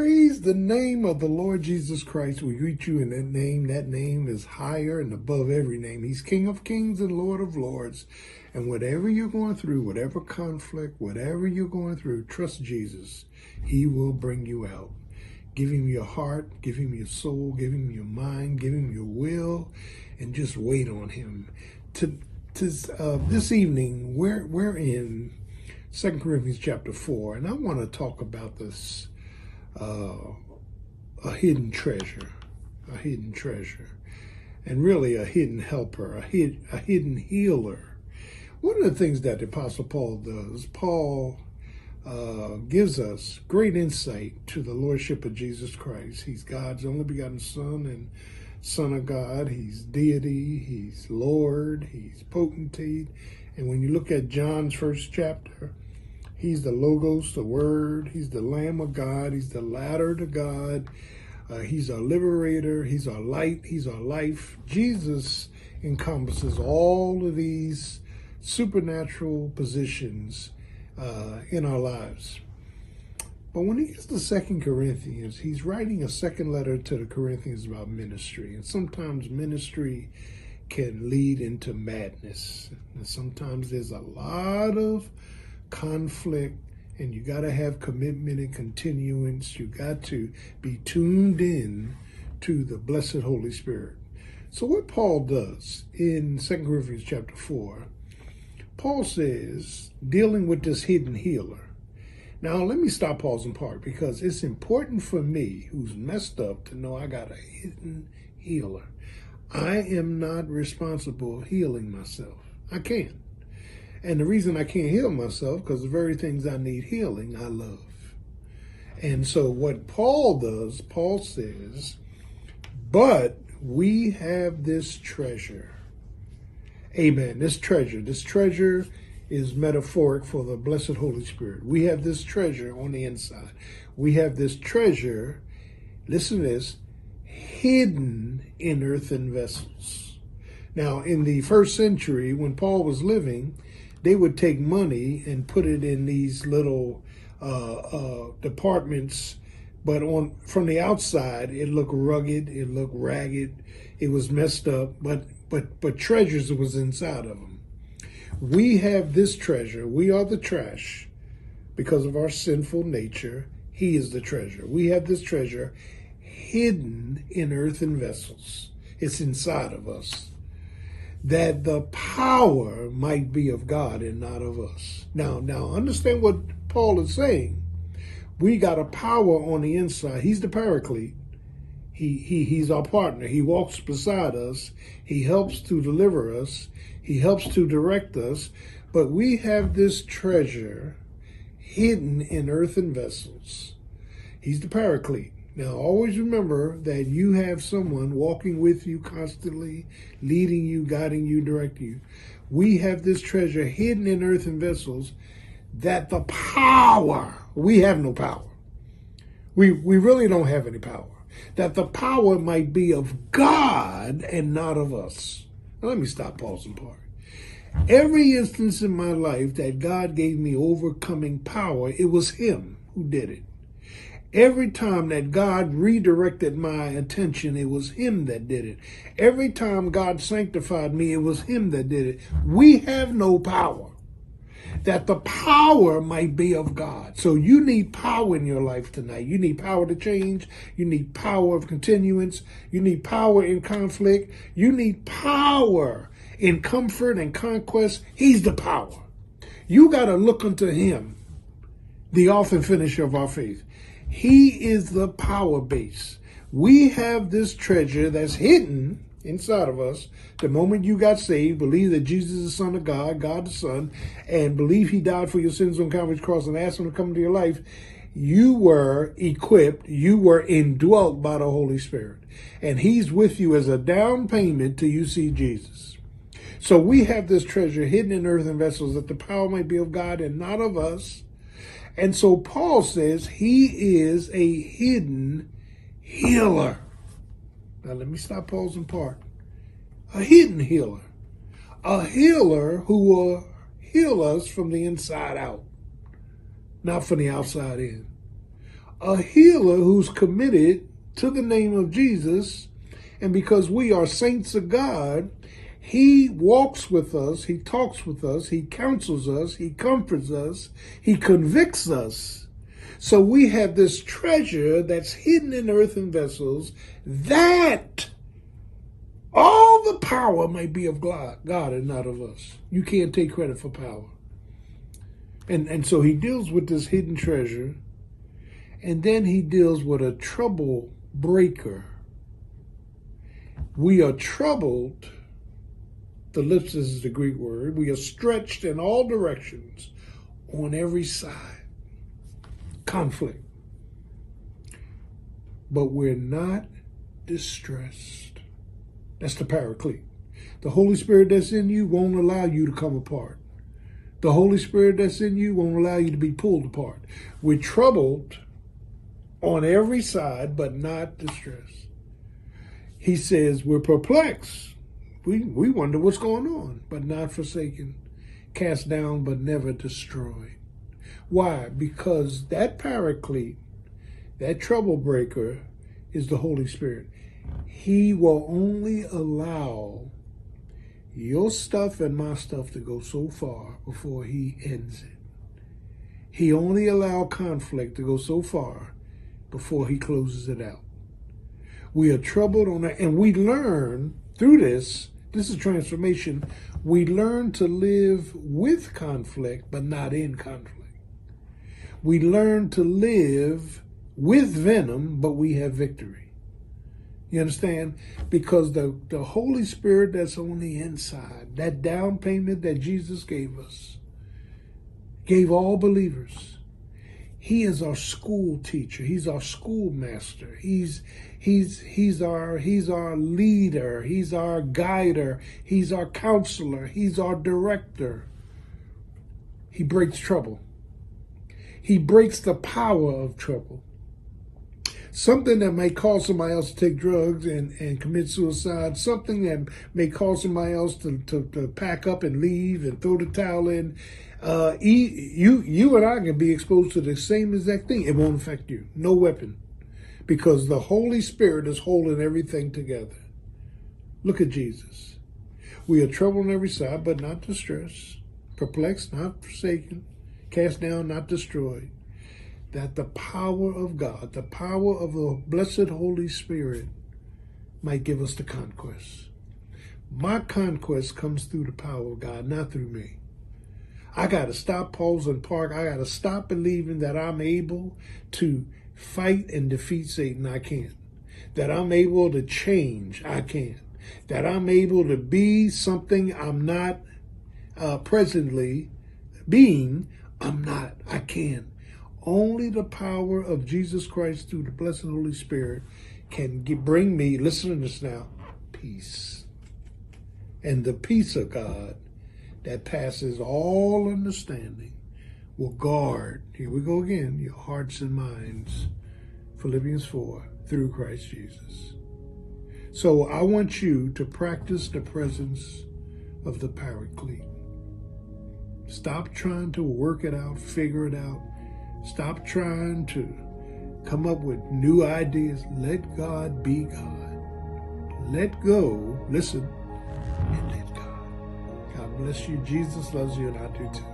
Praise the name of the Lord Jesus Christ. We greet you in that name. That name is higher and above every name. He's King of kings and Lord of lords. And whatever you're going through, whatever conflict, whatever you're going through, trust Jesus. He will bring you out. Give him your heart, give him your soul, give him your mind, give him your will, and just wait on him. To, to uh, this evening, we're, we're in Second Corinthians chapter 4, and I want to talk about this uh, a hidden treasure, a hidden treasure, and really a hidden helper, a, hid, a hidden healer. One of the things that the Apostle Paul does, Paul uh, gives us great insight to the Lordship of Jesus Christ. He's God's only begotten Son and Son of God. He's deity, He's Lord, He's potentate. And when you look at John's first chapter, He's the Logos, the Word. He's the Lamb of God. He's the ladder to God. Uh, he's our liberator. He's our light. He's our life. Jesus encompasses all of these supernatural positions uh, in our lives. But when he gets to Second Corinthians, he's writing a second letter to the Corinthians about ministry. And sometimes ministry can lead into madness. And sometimes there's a lot of conflict, and you got to have commitment and continuance. You got to be tuned in to the blessed Holy Spirit. So what Paul does in 2 Corinthians chapter 4, Paul says, dealing with this hidden healer. Now, let me stop pausing part because it's important for me, who's messed up, to know I got a hidden healer. I am not responsible healing myself. I can't. And the reason I can't heal myself, because the very things I need healing, I love. And so what Paul does, Paul says, but we have this treasure. Amen. This treasure, this treasure is metaphoric for the blessed Holy Spirit. We have this treasure on the inside. We have this treasure, listen to this, hidden in earthen vessels. Now, in the first century, when Paul was living, they would take money and put it in these little uh, uh, departments, but on from the outside it looked rugged, it looked ragged, it was messed up, but but but treasures was inside of them. We have this treasure. We are the trash because of our sinful nature. He is the treasure. We have this treasure hidden in earthen vessels. It's inside of us that the power might be of God and not of us. Now, now understand what Paul is saying. We got a power on the inside. He's the paraclete. He, he, he's our partner. He walks beside us. He helps to deliver us. He helps to direct us. But we have this treasure hidden in earthen vessels. He's the paraclete. Now, always remember that you have someone walking with you constantly, leading you, guiding you, directing you. We have this treasure hidden in earthen vessels that the power, we have no power. We, we really don't have any power. That the power might be of God and not of us. Now, let me stop pausing part. Every instance in my life that God gave me overcoming power, it was Him who did it. Every time that God redirected my attention, it was Him that did it. Every time God sanctified me, it was Him that did it. We have no power. That the power might be of God. So you need power in your life tonight. You need power to change. You need power of continuance. You need power in conflict. You need power in comfort and conquest. He's the power. You got to look unto Him, the author and finisher of our faith. He is the power base. We have this treasure that's hidden inside of us. The moment you got saved, believe that Jesus is the Son of God, God the Son, and believe He died for your sins on Calvary's cross and asked Him to come into your life, you were equipped, you were indwelt by the Holy Spirit. And He's with you as a down payment till you see Jesus. So we have this treasure hidden in earthen vessels that the power might be of God and not of us. And so Paul says he is a hidden healer. Now let me stop pausing part. A hidden healer. A healer who will heal us from the inside out, not from the outside in. a healer who's committed to the name of Jesus. And because we are saints of God, he walks with us, he talks with us, he counsels us, he comforts us, he convicts us. So we have this treasure that's hidden in earthen vessels that all the power may be of God, God and not of us. You can't take credit for power. And, and so he deals with this hidden treasure, and then he deals with a trouble breaker. We are troubled, thlipsis the Greek word, we are stretched in all directions on every side. Conflict. But we're not distressed. That's the paraclete. The Holy Spirit that's in you won't allow you to come apart. The Holy Spirit that's in you won't allow you to be pulled apart. We're troubled on every side, but not distressed. He says we're perplexed. We, we wonder what's going on, but not forsaken, cast down, but never destroyed. Why? Because that paraclete, that trouble breaker, is the Holy Spirit. He will only allow your stuff and my stuff to go so far before he ends it. He only allow conflict to go so far before he closes it out. We are troubled on that, and we learn through this, this is transformation, we learn to live with conflict, but not in conflict. We learn to live with venom, but we have victory. You understand? Because the, the Holy Spirit that's on the inside, that down payment that Jesus gave us, gave all believers. He is our school teacher. He's our schoolmaster. He's he's he's our he's our leader. He's our guider. He's our counselor. He's our director. He breaks trouble. He breaks the power of trouble something that may cause somebody else to take drugs and, and commit suicide, something that may cause somebody else to, to, to pack up and leave and throw the towel in. Uh, you, you and I can be exposed to the same exact thing. It won't affect you. No weapon. Because the Holy Spirit is holding everything together. Look at Jesus. We are troubled on every side, but not distressed. Perplexed, not forsaken. Cast down, not destroyed that the power of God, the power of the blessed Holy Spirit, might give us the conquest. My conquest comes through the power of God, not through me. I got to stop pausing park. I got to stop believing that I'm able to fight and defeat Satan. I can't. That I'm able to change. I can't. That I'm able to be something I'm not uh, presently being. I'm not. I can't. Only the power of Jesus Christ through the blessed Holy Spirit can get, bring me, listen to this now, peace. And the peace of God that passes all understanding will guard, here we go again, your hearts and minds, Philippians 4, through Christ Jesus. So I want you to practice the presence of the Paraclete. Stop trying to work it out, figure it out. Stop trying to come up with new ideas. Let God be God. Let go, listen, and let bless you. Jesus loves you, and I do too.